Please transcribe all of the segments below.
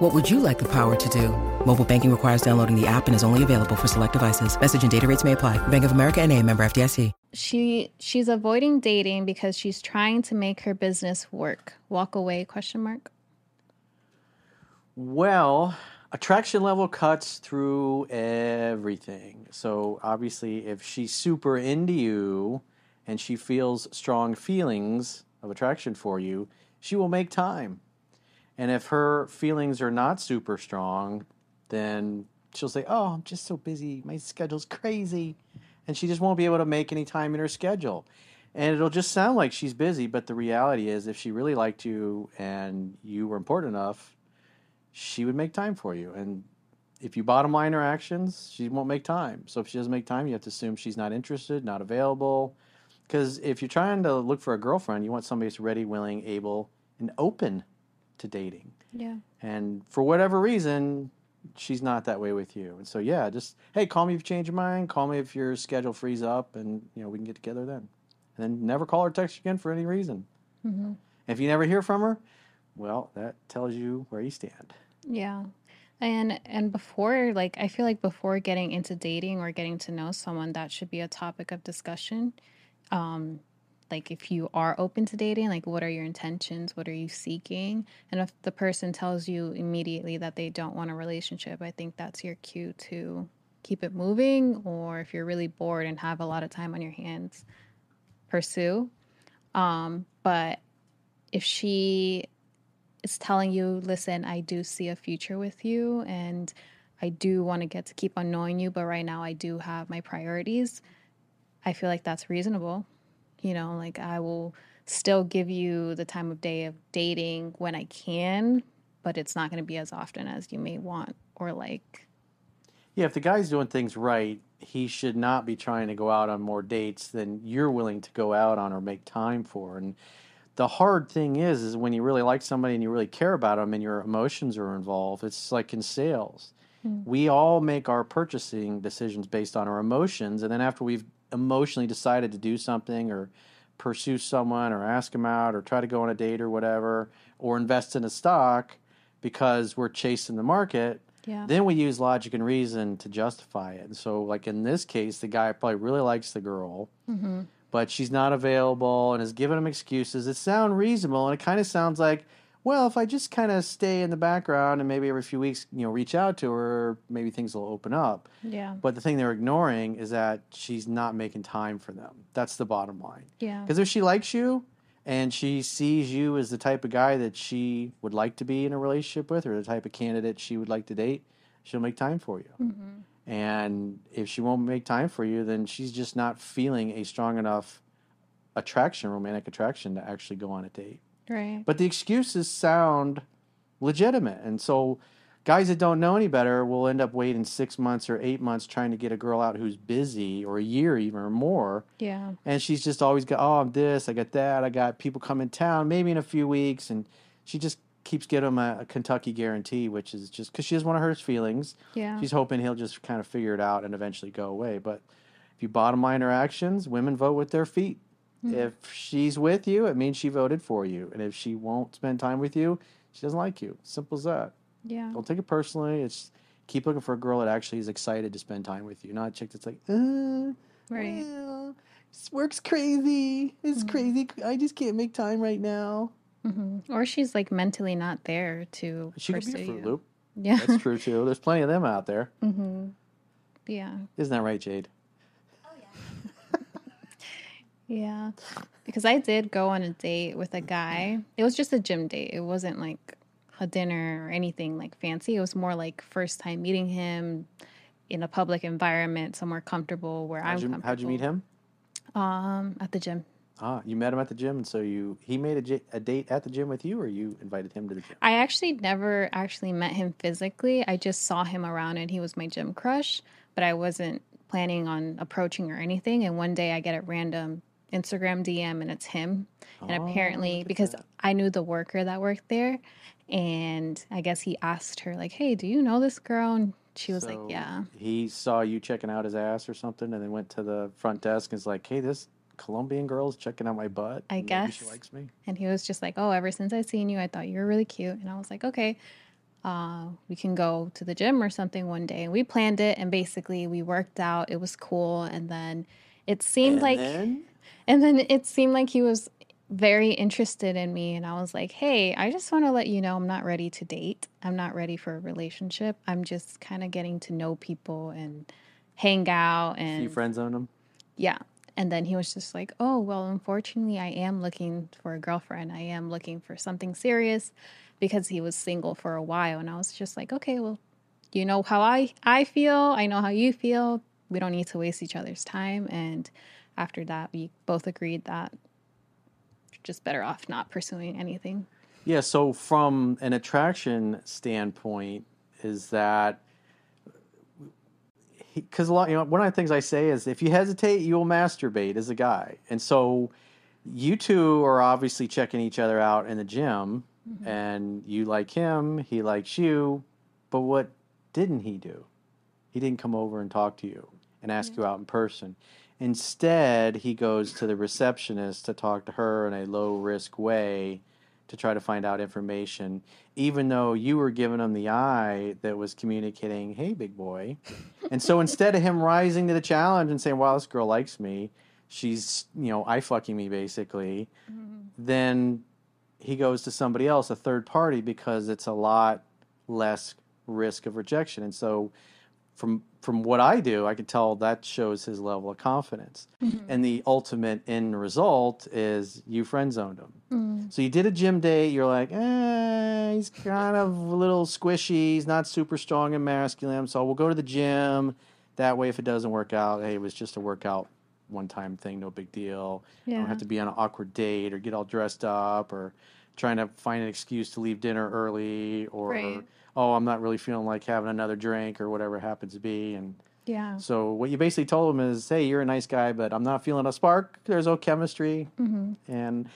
What would you like the power to do? Mobile banking requires downloading the app and is only available for select devices. Message and data rates may apply. Bank of America and a member FDIC. She she's avoiding dating because she's trying to make her business work. Walk away question mark. Well, attraction level cuts through everything. So obviously, if she's super into you and she feels strong feelings of attraction for you, she will make time. And if her feelings are not super strong, then she'll say, "Oh, I'm just so busy. My schedule's crazy." And she just won't be able to make any time in her schedule. And it'll just sound like she's busy, but the reality is if she really liked you and you were important enough, she would make time for you. And if you bottom line her actions, she won't make time. So if she doesn't make time, you have to assume she's not interested, not available. Because if you're trying to look for a girlfriend, you want somebody who's ready, willing, able, and open to dating. Yeah. And for whatever reason, she's not that way with you. And so yeah, just hey, call me if you change your mind. Call me if your schedule frees up, and you know we can get together then. And then never call or text again for any reason. Mm-hmm. If you never hear from her, well, that tells you where you stand. Yeah. And and before like I feel like before getting into dating or getting to know someone that should be a topic of discussion. Um like if you are open to dating, like what are your intentions? What are you seeking? And if the person tells you immediately that they don't want a relationship, I think that's your cue to keep it moving or if you're really bored and have a lot of time on your hands, pursue. Um but if she is telling you, listen, I do see a future with you and I do want to get to keep on knowing you, but right now I do have my priorities. I feel like that's reasonable. You know, like I will still give you the time of day of dating when I can, but it's not going to be as often as you may want or like. Yeah, if the guy's doing things right, he should not be trying to go out on more dates than you're willing to go out on or make time for. And the hard thing is is when you really like somebody and you really care about them and your emotions are involved it's like in sales mm. we all make our purchasing decisions based on our emotions and then after we've emotionally decided to do something or pursue someone or ask them out or try to go on a date or whatever or invest in a stock because we're chasing the market yeah. then we use logic and reason to justify it and so like in this case the guy probably really likes the girl mm-hmm but she's not available and is giving him excuses that sound reasonable. And it kind of sounds like, well, if I just kind of stay in the background and maybe every few weeks, you know, reach out to her, maybe things will open up. Yeah. But the thing they're ignoring is that she's not making time for them. That's the bottom line. Yeah. Because if she likes you and she sees you as the type of guy that she would like to be in a relationship with or the type of candidate she would like to date, she'll make time for you. Mm-hmm. And if she won't make time for you, then she's just not feeling a strong enough attraction, romantic attraction, to actually go on a date. Right. But the excuses sound legitimate. And so guys that don't know any better will end up waiting six months or eight months trying to get a girl out who's busy or a year even or more. Yeah. And she's just always got, oh, I'm this, I got that, I got people coming town, maybe in a few weeks. And she just keeps getting him a, a Kentucky guarantee, which is just because she doesn't want to hurt his feelings. Yeah. She's hoping he'll just kind of figure it out and eventually go away. But if you bottom line her actions, women vote with their feet. Mm-hmm. If she's with you, it means she voted for you. And if she won't spend time with you, she doesn't like you. Simple as that. Yeah. Don't take it personally. It's keep looking for a girl that actually is excited to spend time with you, not a chick that's like, uh, right. Well, this work's crazy. It's mm-hmm. crazy. I just can't make time right now. Mm-hmm. Or she's like mentally not there to she pursue could be Fruit. Loop. Yeah, that's true too. There's plenty of them out there. Mm-hmm. Yeah. Isn't that right, Jade? Yeah. yeah, because I did go on a date with a guy. It was just a gym date. It wasn't like a dinner or anything like fancy. It was more like first time meeting him in a public environment, somewhere comfortable where how'd I'm you, comfortable. How'd you meet him? Um, at the gym. Ah, you met him at the gym, and so you he made a, a date at the gym with you, or you invited him to the gym? I actually never actually met him physically. I just saw him around, and he was my gym crush. But I wasn't planning on approaching or anything. And one day I get a random Instagram DM and it's him. And Oh, apparently, because that. I knew the worker that worked there, and I guess he asked her, like, hey, do you know this girl? And she was like, yeah. He saw you checking out his ass or something, and then went to the front desk and was like, "Hey, this Colombian girl's checking out my butt. I guess. she likes me." And he was just like, oh, ever since I seen you, I thought you were really cute. And I was like, okay, uh, we can go to the gym or something one day. And we planned it, and basically we worked out. It was cool. And then it seemed And like, then? And then it seemed like he was very interested in me. And I was like, hey, I just want to let you know I'm not ready to date. I'm not ready for a relationship. I'm just kind of getting to know people and hang out and you friend zone him. yeah. And then he was just like, oh, well, unfortunately, I am looking for a girlfriend. I am looking for something serious because he was single for a while. And I was just like, okay, well, you know how I, I feel. I know how you feel. We don't need to waste each other's time. And after that, we both agreed that just better off not pursuing anything. Yeah, so from an attraction standpoint, is that because a lot, you know, one of the things I say is if you hesitate, you will masturbate as a guy, and so you two are obviously checking each other out in the gym, mm-hmm. and you like him, he likes you, but what didn't he do? He didn't come over and talk to you and ask you out in person. Instead, he goes to the receptionist to talk to her in a low risk way to try to find out information, even though you were giving him the eye that was communicating, hey, big boy. and so instead of him rising to the challenge and saying, wow, this girl likes me, she's, you know, eye fucking me basically, mm-hmm. then he goes to somebody else, a third party, because it's a lot less risk of rejection. And so from from what I do, I can tell that shows his level of confidence. And the ultimate end result is you friend zoned him. So you did a gym date, you're like, eh, he's kind of a little squishy, he's not super strong and masculine, so we'll go to the gym. That way if it doesn't work out, hey, it was just a workout one time thing, no big deal. I don't have to be on an awkward date or get all dressed up or trying to find an excuse to leave dinner early or Right. Oh, I'm not really feeling like having another drink or whatever it happens to be. And Yeah. so what you basically told him is, hey, you're a nice guy, but I'm not feeling a spark. There's no chemistry. Mm-hmm. And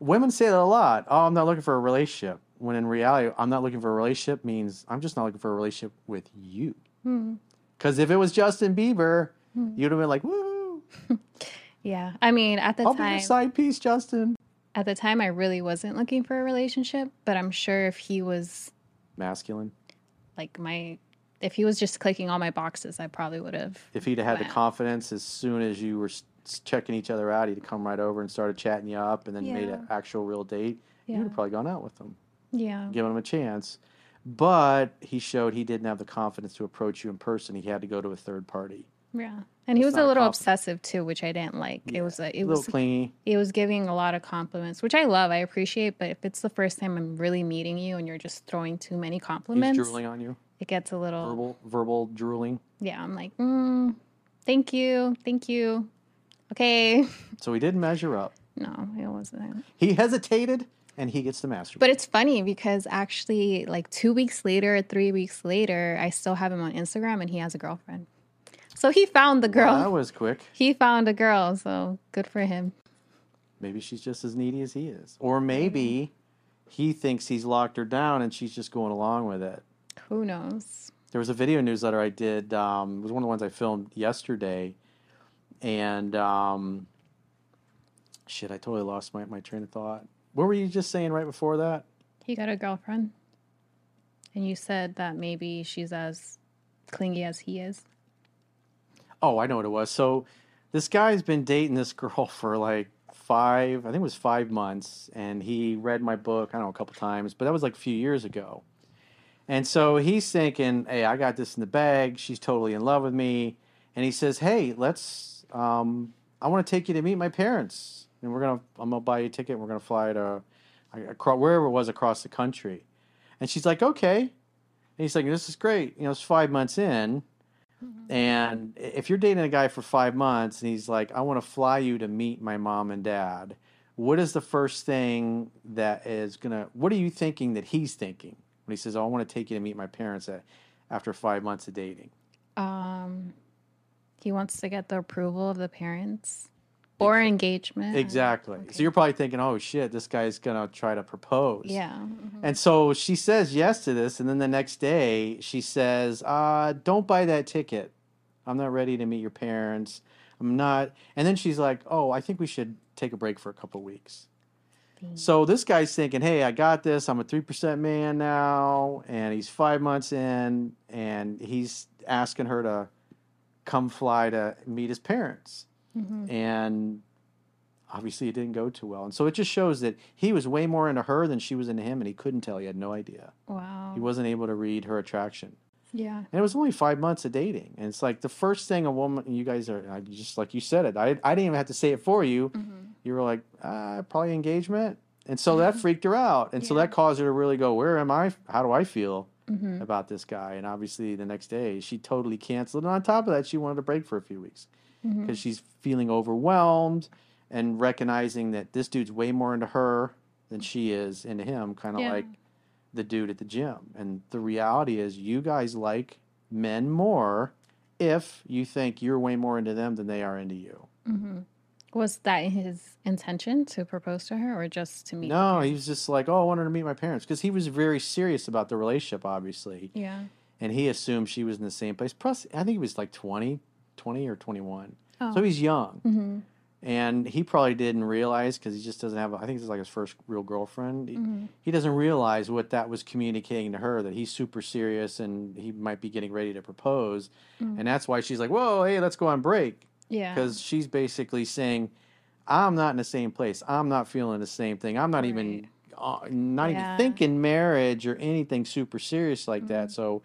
women say that a lot. Oh, I'm not looking for a relationship. When in reality, I'm not looking for a relationship means I'm just not looking for a relationship with you. Mm-hmm. Because if it was Justin Bieber, you'd have been like, woo, Yeah. I mean, at the I'll be time, your side piece, Justin. at the time, I really wasn't looking for a relationship, but I'm sure if he was Masculine. like my if he was just clicking all my boxes, I probably would have. If he'd have had the confidence as soon as you were checking each other out, he'd come right over and started chatting you up and then made an actual real date. you would have probably gone out with him, Yeah. given him a chance. But he showed he didn't have the confidence to approach you in person. He had to go to a third party. Yeah. And he was a little obsessive too, which I didn't like. It was a, it a little was clingy. it was giving a lot of compliments, which I love, I appreciate, but if it's the first time I'm really meeting you and you're just throwing too many He's compliments, drooling on you. it gets a little Verbal, verbal drooling. Yeah, I'm like, mm, thank you, thank you. Okay. So he didn't measure up. No, it wasn't. He hesitated, and he gets the master. But it's funny because actually, like two weeks later, three weeks later, I still have him on Instagram and he has a girlfriend. So he found the girl. that was quick. He found a girl. So good for him. Maybe she's just as needy as he is, or maybe he thinks he's locked her down, and she's just going along with it. Who knows? There was a video newsletter I did. Um, it was one of the ones I filmed yesterday, and um, shit, I totally lost my, my train of thought. What were you just saying right before that? He got a girlfriend. And you said that maybe she's as clingy as he is. Oh, I know what it was. So this guy's been dating this girl for like five, I think it was five months, and he read my book, I don't know, a couple times, but that was like a few years ago. And so he's thinking, hey, I got this in the bag. She's totally in love with me. And he says, hey, let's, um, I want to take you to meet my parents. And we're going to, I'm going to buy you a ticket. And we're going to fly to, across, wherever it was across the country. And she's like, okay. And he's like, this is great. You know, it's five months in. And if you're dating a guy for five months and he's like, I want to fly you to meet my mom and dad, what is the first thing that is going to, what are you thinking that he's thinking when he says, oh, I want to take you to meet my parents at, after five months of dating? Um, He wants to get the approval of the parents or engagement. Exactly. So you're probably thinking, oh shit, this guy's gonna try to propose. Yeah. mhm. And so she says yes to this, and then the next day she says, uh, "Don't buy that ticket. I'm not ready to meet your parents. I'm not." And then she's like, "Oh, I think we should take a break for a couple weeks." So this guy's thinking, "Hey, I got this. I'm a three percent man now, and he's five months in, and he's asking her to come fly to meet his parents." Mhm. And obviously, it didn't go too well. And so it just shows that he was way more into her than she was into him, and he couldn't tell. He had no idea. Wow. He wasn't able to read her attraction. Yeah. And it was only five months of dating. And it's like the first thing a woman, you guys are I just like you said it. I, I didn't even have to say it for you. Mhm. You were like, ah, probably engagement. And so that freaked her out. And so that caused her to really go, where am I? How do I feel Mhm. about this guy? And obviously, the next day, she totally canceled. And on top of that, she wanted a break for a few weeks Mhm. because she's feeling overwhelmed and recognizing that this dude's way more into her than she is into him, kind of Yeah. like the dude at the gym. And the reality is, you guys like men more if you think you're way more into them than they are into you. Mm-hmm. Was that his intention to propose to her or just to meet? No, he was just like, oh, I wanted to meet my parents because he was very serious about the relationship, obviously. Yeah. And he assumed she was in the same place. Plus, I think he was like 20, 20 or 21. Oh. So he's young. hmm and he probably didn't realize because he just doesn't have. I think this is like his first real girlfriend. He, hmm he doesn't realize what that was communicating to her that he's super serious and he might be getting ready to propose, and that's why she's like, "Whoa, hey, let's go on break," Yeah. because she's basically saying, "I'm not in the same place. I'm not feeling the same thing. I'm not even." Uh, not Yeah. even thinking marriage or anything super serious like that. So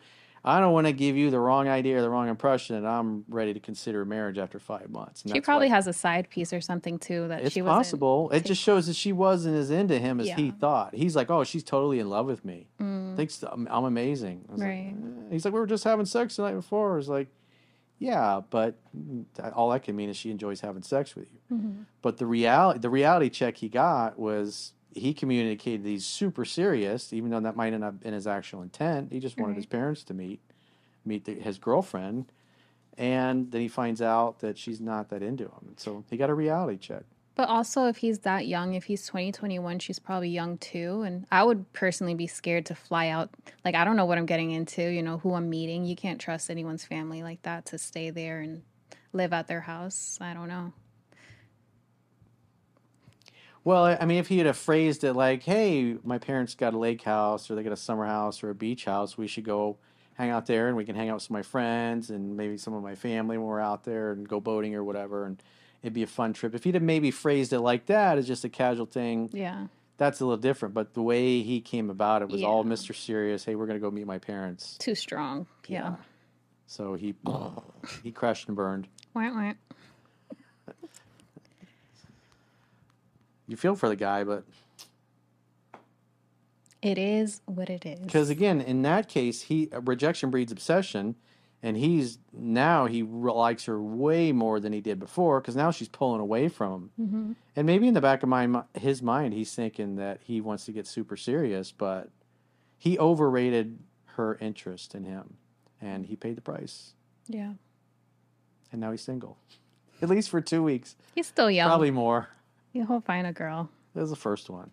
I don't want to give you the wrong idea or the wrong impression that I'm ready to consider marriage after five months. And she probably has a side piece or something too that it's she wasn't. possible. It just shows that she wasn't as into him as he thought. He's like, oh, she's totally in love with me. Mm, Thinks I'm, I'm amazing. Was like, Right. "Eh." He's like, we were just having sex the night before. I was like, yeah, but all that can mean is she enjoys having sex with you. mhm. But the reality, the reality check he got was he communicated that he's super serious, even though that might not have been his actual intent. He just wanted Right. his parents to meet, meet the, his girlfriend, and then he finds out that she's not that into him. So he got a reality check. But also, if he's that young, if he's 20, 21, she's probably young too. And I would personally be scared to fly out. Like, I don't know what I'm getting into, you know, who I'm meeting. You can't trust anyone's family like that to stay there and live at their house. I don't know. Well, I mean, if he had have phrased it like, "Hey, my parents got a lake house, or they got a summer house, or a beach house. We should go hang out there, and we can hang out with some of my friends, and maybe some of my family when we're out there, and go boating or whatever, and it'd be a fun trip." If he'd have maybe phrased it like that, as just a casual thing, Yeah. that's a little different. But the way he came about it was all Mister Serious. Hey, we're gonna go meet my parents. Too strong. Yeah. So he he crashed and burned. Wah, wah. You feel for the guy, but It is what it is. Because again, in that case, he rejection breeds obsession, and he's now he likes her way more than he did before. Because now she's pulling away from him, hmm and maybe in the back of my his mind, he's thinking that he wants to get super serious, but he overrated her interest in him, and he paid the price, Yeah. and now he's single, at least for two weeks, He's still young. probably more. He'll find a girl. That was the first one.